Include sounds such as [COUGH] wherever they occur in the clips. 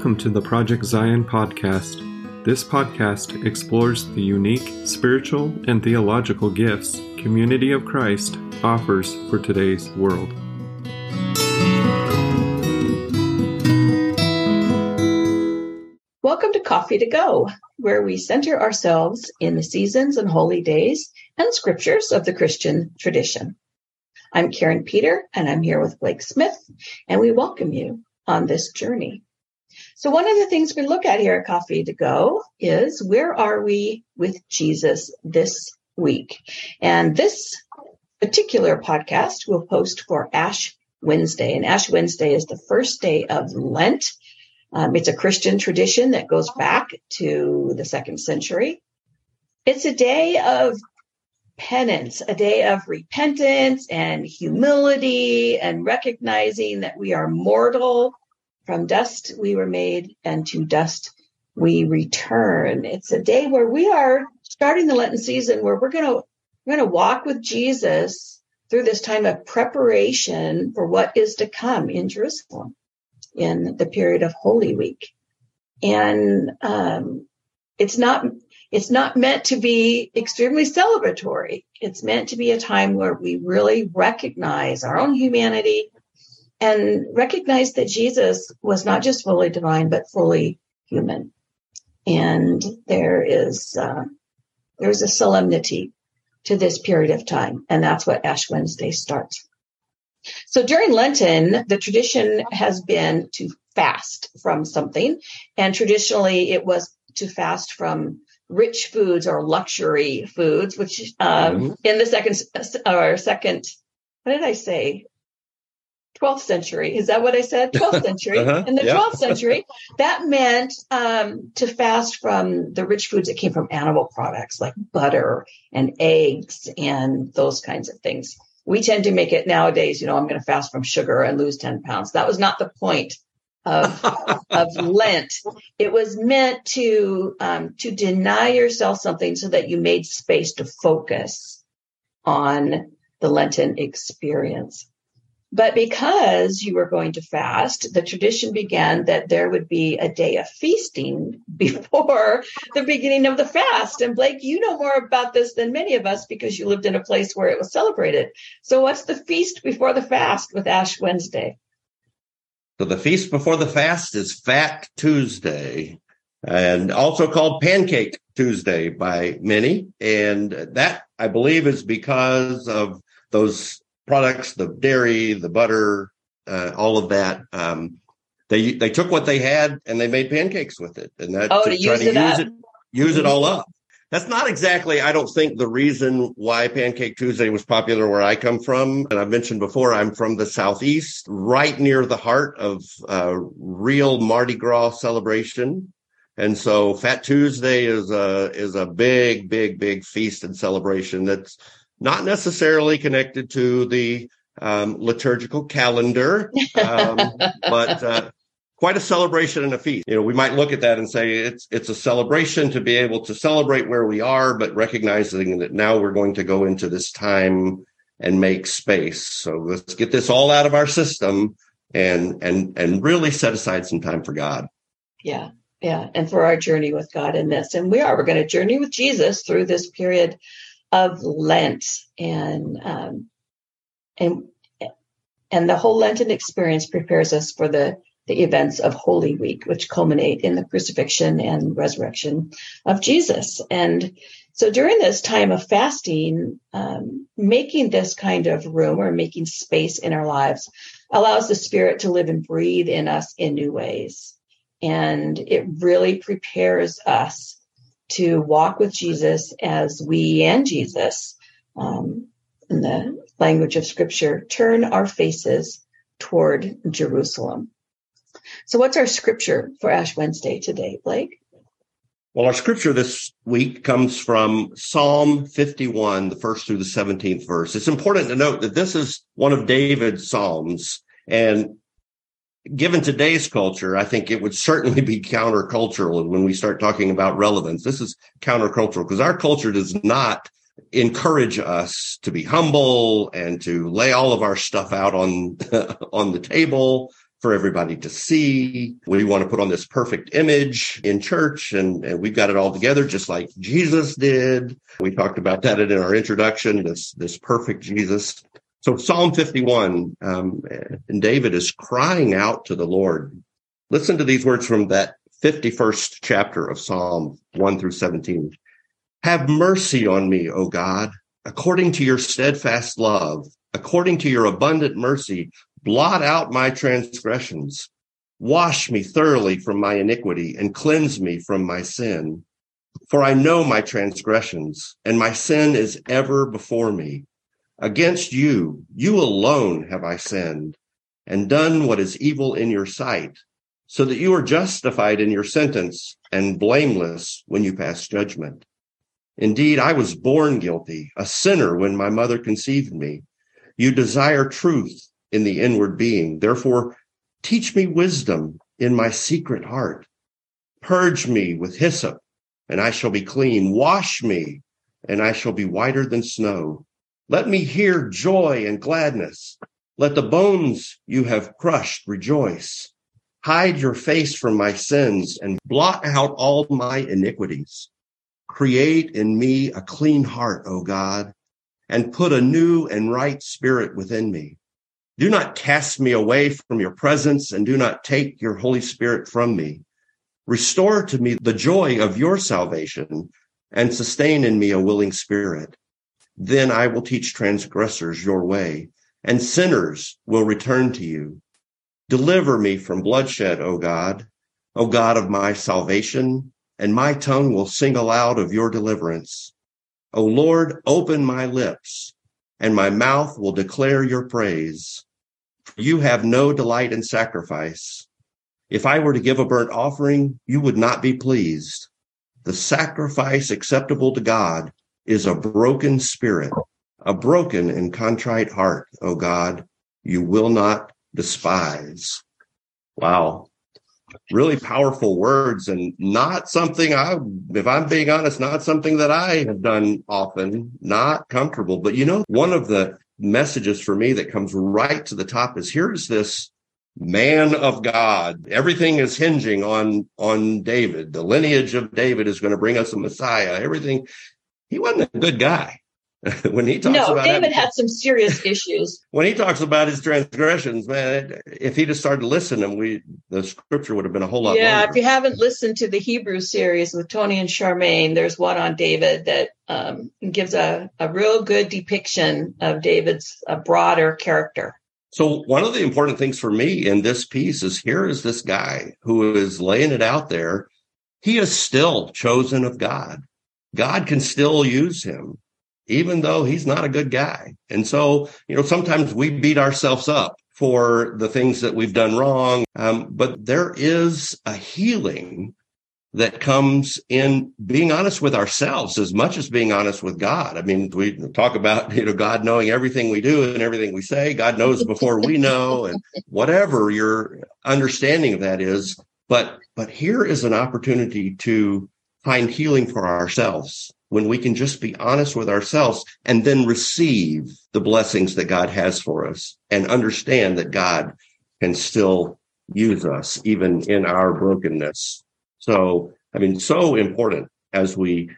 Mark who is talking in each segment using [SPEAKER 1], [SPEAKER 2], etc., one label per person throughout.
[SPEAKER 1] Welcome to the Project Zion podcast. This podcast explores the unique spiritual and theological gifts Community of Christ offers for today's world.
[SPEAKER 2] Welcome to Coffee to Go, where we center ourselves in the seasons and holy days and scriptures of the Christian tradition. I'm Karin Peter, and I'm here with Blake Smith, and we welcome you on this journey. So one of the things we look at here at Coffee to Go is where are we with Jesus this week? And this particular podcast will post for Ash Wednesday. And Ash Wednesday is the first day of Lent. Um, it's a Christian tradition that goes back to the second century. It's a day of penance, a day of repentance and humility and recognizing that we are mortal from dust we were made, and to dust we return. It's a day where we are starting the Lenten season where we're going to we're going to walk with Jesus through this time of preparation for what is to come in Jerusalem in the period of Holy Week. And um, it's not it's not meant to be extremely celebratory. It's meant to be a time where we really recognize our own humanity and recognize that Jesus was not just fully divine, but fully human. And there is, uh, there's a solemnity to this period of time. And that's what Ash Wednesday starts. So during Lenten, the tradition has been to fast from something. And traditionally it was to fast from rich foods or luxury foods, which um, mm-hmm. in the second or second, what did I say? 12th century. Is that what I said? 12th [LAUGHS] century. uh-huh. In the yeah. 12th century, that meant um, to fast from the rich foods that came from animal products like butter and eggs and those kinds of things. We tend to make it nowadays, you know, I'm going to fast from sugar and lose 10 pounds. That was not the point of, [LAUGHS] of Lent. It was meant to, um, to deny yourself something so that you made space to focus on the Lenten experience. But because you were going to fast, the tradition began that there would be a day of feasting [LAUGHS] before the beginning of the fast. And Blake, you know more about this than many of us because you lived in a place where it was celebrated. So what's the feast before the fast with Ash Wednesday?
[SPEAKER 3] So the feast before the fast is Fat Tuesday and also called Pancake Tuesday by many. And that I believe is because of those products, the dairy, the butter, uh, all of that. Um, they they took what they had and they made pancakes with it, and that
[SPEAKER 2] oh, to, to use, it, use it
[SPEAKER 3] use it all up. That's not exactly, I don't think, the reason why Pancake Tuesday was popular where I come from. And I've mentioned before, I'm from the Southeast, right near the heart of uh, real Mardi Gras celebration. And so Fat Tuesday is a is a big, big, big feast and celebration that's not necessarily connected to the um, liturgical calendar, um, [LAUGHS] but uh, quite a celebration and a feast. You know, we might look at that and say it's it's a celebration to be able to celebrate where we are, but recognizing that now we're going to go into this time and make space. So let's get this all out of our system and and and really set aside some time for God.
[SPEAKER 2] Yeah. Yeah, and for our journey with God in this. And we are, we're going to journey with Jesus through this period of Lent and um, and and the whole Lenten experience prepares us for the the events of Holy Week, which culminate in the crucifixion and resurrection of Jesus. And so during this time of fasting, um, making this kind of room or making space in our lives allows the Spirit to live and breathe in us in new ways. And it really prepares us to walk with Jesus as we and Jesus, um, in the language of scripture, turn our faces toward Jerusalem. So what's our scripture for Ash Wednesday today, Blake?
[SPEAKER 3] Well, our scripture this week comes from Psalm 51, the first through the 17th verse. It's important to note that this is one of David's Psalms. And given today's culture, I think it would certainly be countercultural when we start talking about relevance. This is countercultural because our culture does not encourage us to be humble and to lay all of our stuff out on [LAUGHS] on the table for everybody to see. We want to put on this perfect image in church and, and we've got it all together just like Jesus did. We talked about that in our introduction, this, this perfect Jesus. So Psalm 51, um, and David is crying out to the Lord. Listen to these words from that 51st chapter of Psalm 1 through 17. Have mercy on me, O God, according to your steadfast love, according to your abundant mercy, blot out my transgressions. Wash me thoroughly from my iniquity and cleanse me from my sin. For I know my transgressions and my sin is ever before me. Against you, you alone have I sinned and done what is evil in your sight so that you are justified in your sentence and blameless when you pass judgment. Indeed, I was born guilty, a sinner when my mother conceived me. You desire truth in the inward being. Therefore, teach me wisdom in my secret heart. Purge me with hyssop and I shall be clean. Wash me and I shall be whiter than snow. Let me hear joy and gladness. Let the bones you have crushed rejoice. Hide your face from my sins and blot out all my iniquities. Create in me a clean heart, O God, and put a new and right spirit within me. Do not cast me away from your presence and do not take your Holy Spirit from me. Restore to me the joy of your salvation and sustain in me a willing spirit. Then I will teach transgressors your way and sinners will return to you. Deliver me from bloodshed, O God, O God of my salvation, and my tongue will sing aloud of your deliverance. O Lord, open my lips, and my mouth will declare your praise. You have no delight in sacrifice. If I were to give a burnt offering, you would not be pleased. The sacrifice acceptable to God is a broken spirit, a broken and contrite heart, O God, you will not despise. Wow. Really powerful words and not something I, if I'm being honest, not something that I have done often, not comfortable. But you know, one of the messages for me that comes right to the top is here's this man of God. Everything is hinging on, on David. The lineage of David is going to bring us a Messiah. Everything. He wasn't a good guy. [LAUGHS] when he talks
[SPEAKER 2] no,
[SPEAKER 3] about
[SPEAKER 2] David
[SPEAKER 3] having,
[SPEAKER 2] had some serious issues. [LAUGHS]
[SPEAKER 3] when he talks about his transgressions, man, if he just started listening, we the scripture would have been a whole lot.
[SPEAKER 2] Yeah,
[SPEAKER 3] longer.
[SPEAKER 2] if you haven't listened to the Hebrew series with Tony and Charmaine, there's one on David that um, gives a, a real good depiction of David's a broader character.
[SPEAKER 3] So one of the important things for me in this piece is here is this guy who is laying it out there. He is still chosen of God. God can still use him even though he's not a good guy. And so, you know, sometimes we beat ourselves up for the things that we've done wrong. Um, but there is a healing that comes in being honest with ourselves as much as being honest with God. I mean, we talk about, you know, God knowing everything we do and everything we say. God knows before we know and whatever your understanding of that is. But, but here is an opportunity to find healing for ourselves when we can just be honest with ourselves and then receive the blessings that God has for us and understand that God can still use us even in our brokenness. So, I mean, so important as we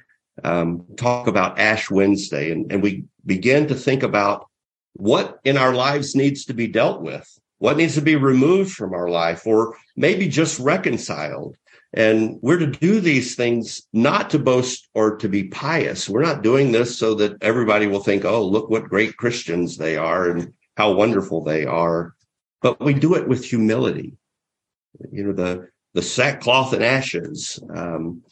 [SPEAKER 3] um, talk about Ash Wednesday and, and we begin to think about what in our lives needs to be dealt with, what needs to be removed from our life, or maybe just reconciled. And we're to do these things not to boast or to be pious. We're not doing this so that everybody will think, oh, look what great Christians they are and how wonderful they are. But we do it with humility. You know, the, the sackcloth and ashes. Um,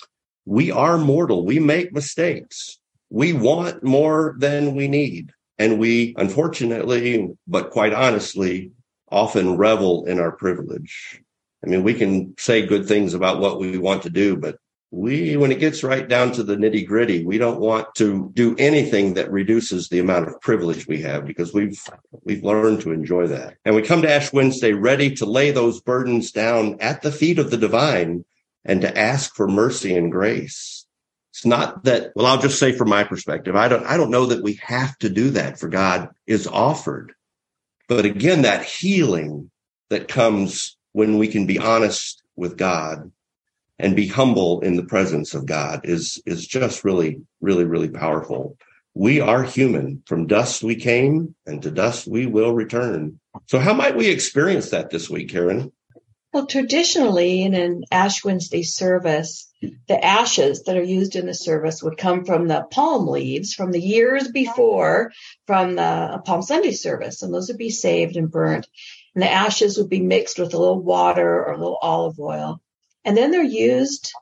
[SPEAKER 3] we are mortal. We make mistakes. We want more than we need. And we, unfortunately, but quite honestly, often revel in our privilege. I mean, we can say good things about what we want to do, but we, when it gets right down to the nitty gritty, we don't want to do anything that reduces the amount of privilege we have because we've, we've learned to enjoy that. And we come to Ash Wednesday ready to lay those burdens down at the feet of the divine and to ask for mercy and grace. It's not that, well, I'll just say from my perspective, I don't, I don't know that we have to do that for God is offered. But again, that healing that comes when we can be honest with God and be humble in the presence of God is, is just really, really, really powerful. We are human. From dust we came and to dust we will return. So how might we experience that this week, Karin?
[SPEAKER 2] Well, traditionally in an Ash Wednesday service, the ashes that are used in the service would come from the palm leaves from the years before from the Palm Sunday service, and those would be saved and burnt. And the ashes would be mixed with a little water or a little olive oil. And then they're used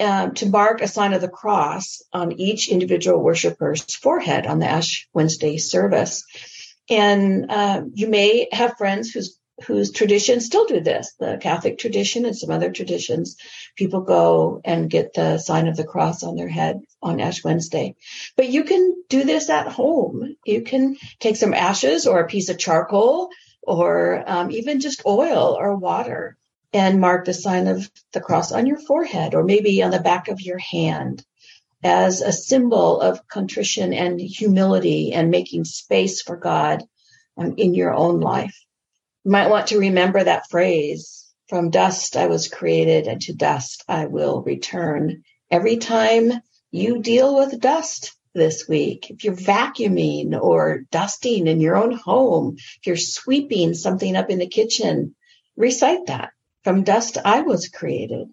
[SPEAKER 2] um, to mark a sign of the cross on each individual worshiper's forehead on the Ash Wednesday service. And uh, you may have friends whose whose traditions still do this. The Catholic tradition and some other traditions, people go and get the sign of the cross on their head on Ash Wednesday. But you can do this at home. You can take some ashes or a piece of charcoal or um, even just oil or water and mark the sign of the cross on your forehead or maybe on the back of your hand as a symbol of contrition and humility and making space for God um, in your own life. You might want to remember that phrase from dust I was created and to dust I will return. Every time you deal with dust this week, if you're vacuuming or dusting in your own home, if you're sweeping something up in the kitchen, recite that from dust I was created,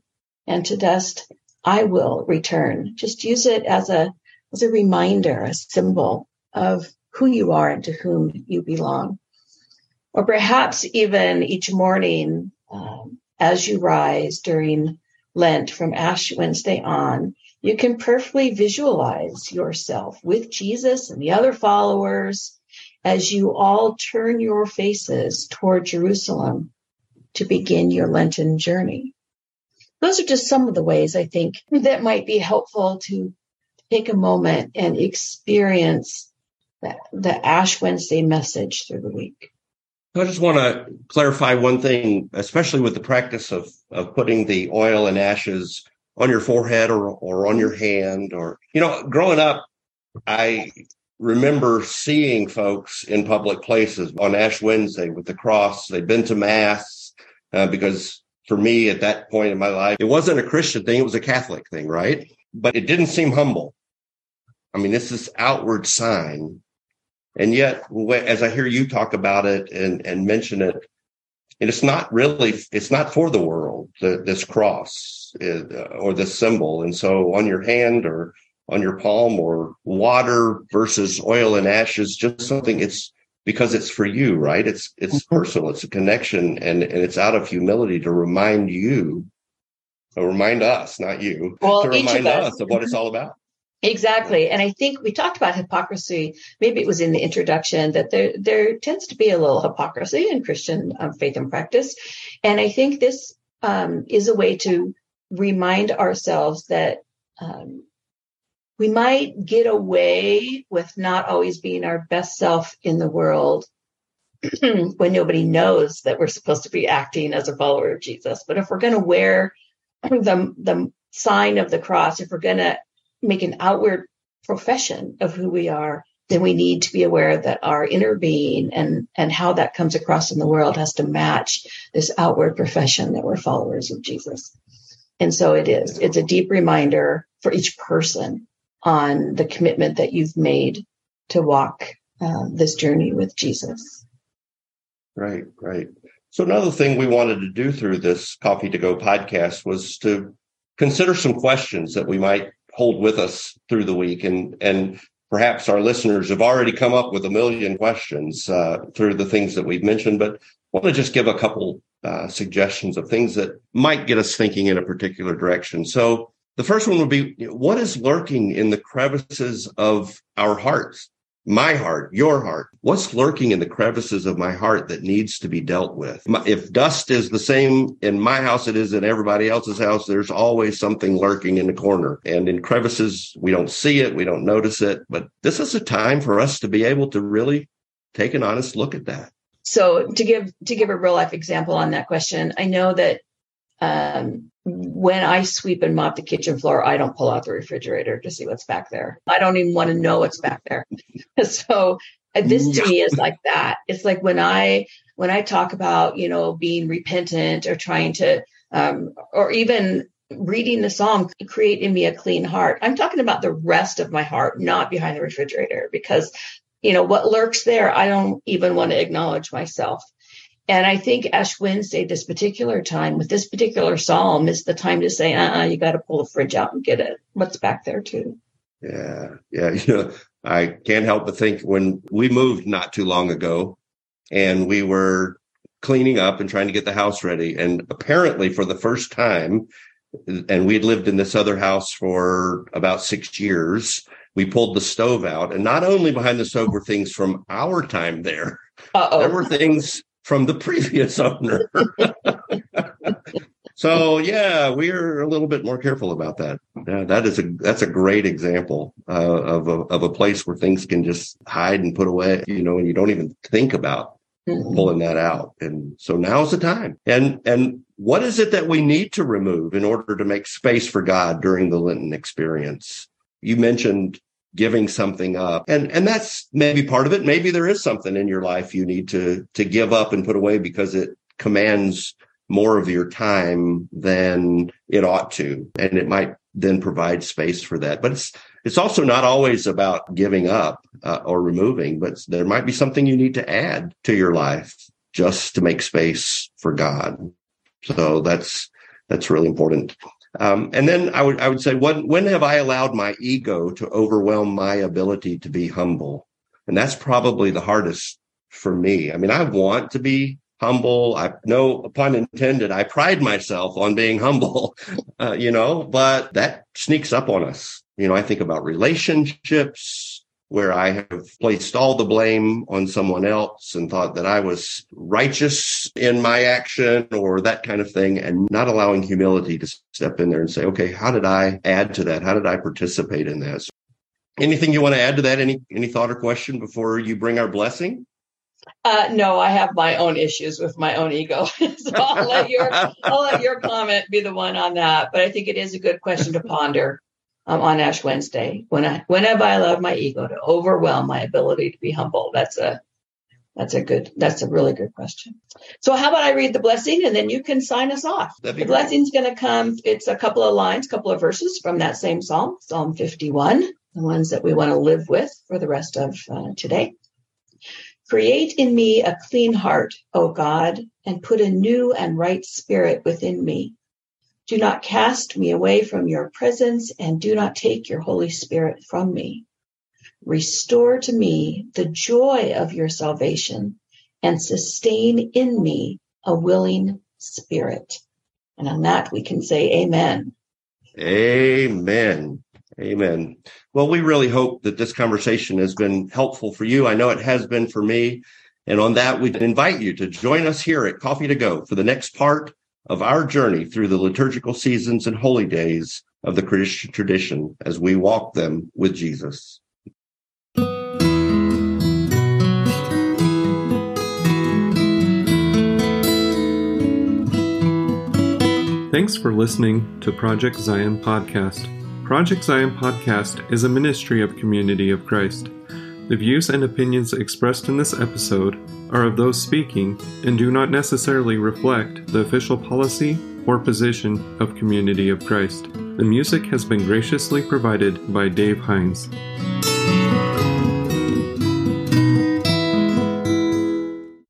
[SPEAKER 2] and to dust I will return. Just use it as a as a reminder, a symbol of who you are and to whom you belong. Or perhaps even each morning um, as you rise during Lent from Ash Wednesday on, you can perfectly visualize yourself with Jesus and the other followers as you all turn your faces toward Jerusalem to begin your Lenten journey. Those are just some of the ways I think [LAUGHS] that might be helpful to take a moment and experience the, the Ash Wednesday message through the week.
[SPEAKER 3] I just want to clarify one thing, especially with the practice of, of putting the oil and ashes on your forehead or, or on your hand or, you know, growing up, I remember seeing folks in public places on Ash Wednesday with the cross. They'd been to mass uh, because for me at that point in my life, it wasn't a Christian thing. It was a Catholic thing, right? But it didn't seem humble. I mean, it's this is outward sign. And yet, as I hear you talk about it and, and mention it, and it's not really, it's not for the world, the, this cross uh, or the symbol. And so on your hand or on your palm or water versus oil and ashes, just something it's, because it's for you, right? It's it's mm-hmm. personal. It's a connection, and and it's out of humility to remind you, or remind us, not you,
[SPEAKER 2] well,
[SPEAKER 3] to remind
[SPEAKER 2] of
[SPEAKER 3] us. us of what it's all about.
[SPEAKER 2] Exactly, and I think we talked about hypocrisy. Maybe it was in the introduction that there there tends to be a little hypocrisy in Christian um, faith and practice, and I think this um, is a way to remind ourselves that um, we might get away with not always being our best self in the world [CLEARS THROAT] when nobody knows that we're supposed to be acting as a follower of Jesus. But if we're going to wear [CLEARS THROAT] the, the sign of the cross, if we're going to make an outward profession of who we are, then we need to be aware that our inner being and, and how that comes across in the world has to match this outward profession that we're followers of Jesus. And so it is. It's a deep reminder for each person on the commitment that you've made to walk uh, this journey with Jesus.
[SPEAKER 3] Right, right. So another thing we wanted to do through this Coffee to Go podcast was to consider some questions that we might hold with us through the week, and and perhaps our listeners have already come up with a million questions uh, through the things that we've mentioned, but I want to just give a couple uh, suggestions of things that might get us thinking in a particular direction. So the first one would be what is lurking in the crevices of our hearts? My heart, your heart. What's lurking in the crevices of my heart that needs to be dealt with? If dust is the same in my house it is in everybody else's house, there's always something lurking in the corner. And in crevices, we don't see it, we don't notice it. But this is a time for us to be able to really take an honest look at that.
[SPEAKER 2] So to give to give a real life example on that question, I know that um, when I sweep and mop the kitchen floor, I don't pull out the refrigerator to see what's back there. I don't even want to know what's back there. [LAUGHS] so uh, this to me is like that. It's like when I when I talk about, you know, being repentant or trying to, um, or even reading the psalm, create in me a clean heart, I'm talking about the rest of my heart, not behind the refrigerator, because, you know, what lurks there, I don't even want to acknowledge myself. And I think Ash Wednesday, this particular time with this particular psalm, is the time to say, uh uh you got to pull the fridge out and get it. What's back there, too?
[SPEAKER 3] Yeah. Yeah. [LAUGHS] You know, I can't help but think when we moved not too long ago and we were cleaning up and trying to get the house ready. And apparently, for the first time, and we'd lived in this other house for about six years. We pulled the stove out, and not only behind the stove were things from our time there, Uh-oh. there were things from the previous owner. so yeah, we're a little bit more careful about that. Yeah, that is a that's a great example uh, of a of a place where things can just hide and put away, you know, and you don't even think about mm-hmm. pulling that out. And so now's the time. And and what is it that we need to remove in order to make space for God during the Lenten experience? You mentioned giving something up and and that's maybe part of it maybe there is something in your life you need to to give up and put away because it commands more of your time than it ought to and it might then provide space for that but it's it's also not always about giving up uh, or removing, but there might be something you need to add to your life just to make space for God. So that's that's really important. Um, and then I would I would say, when when have I allowed my ego to overwhelm my ability to be humble? And that's probably the hardest for me. I mean, I want to be humble. I no pun intended. I pride myself on being humble, [LAUGHS] uh, you know, but that sneaks up on us. You know, I think about relationships where I have placed all the blame on someone else and thought that I was righteous in my action or that kind of thing, and not allowing humility to step in there and say, okay, how did I add to that? How did I participate in this? Anything you want to add to that? Any any thought or question before you bring our blessing?
[SPEAKER 2] Uh, no, I have my own issues with my own ego, [LAUGHS] so I'll let your I'll let your comment be the one on that. But I think it is a good question to ponder um, on Ash Wednesday. When I when have I allowed my ego to overwhelm my ability to be humble? That's a that's a good that's a really good question. So how about I read the blessing and then you can sign us off. The great. blessing's going to come. It's a couple of lines, couple of verses from that same psalm, Psalm 51, the ones that we want to live with for the rest of uh, today. Create in me a clean heart, O God, and put a new and right spirit within me. Do not cast me away from your presence and do not take your Holy Spirit from me. Restore to me the joy of your salvation and sustain in me a willing spirit. And on that we can say amen.
[SPEAKER 3] Amen. Amen. Well, we really hope that this conversation has been helpful for you. I know it has been for me. And on that, we invite you to join us here at Coffee to Go for the next part of our journey through the liturgical seasons and holy days of the Christian tradition as we walk them with Jesus.
[SPEAKER 1] Thanks for listening to Project Zion Podcast. Project Zion Podcast is a ministry of Community of Christ. The views and opinions expressed in this episode are of those speaking and do not necessarily reflect the official policy or position of Community of Christ. The music has been graciously provided by Dave Hines.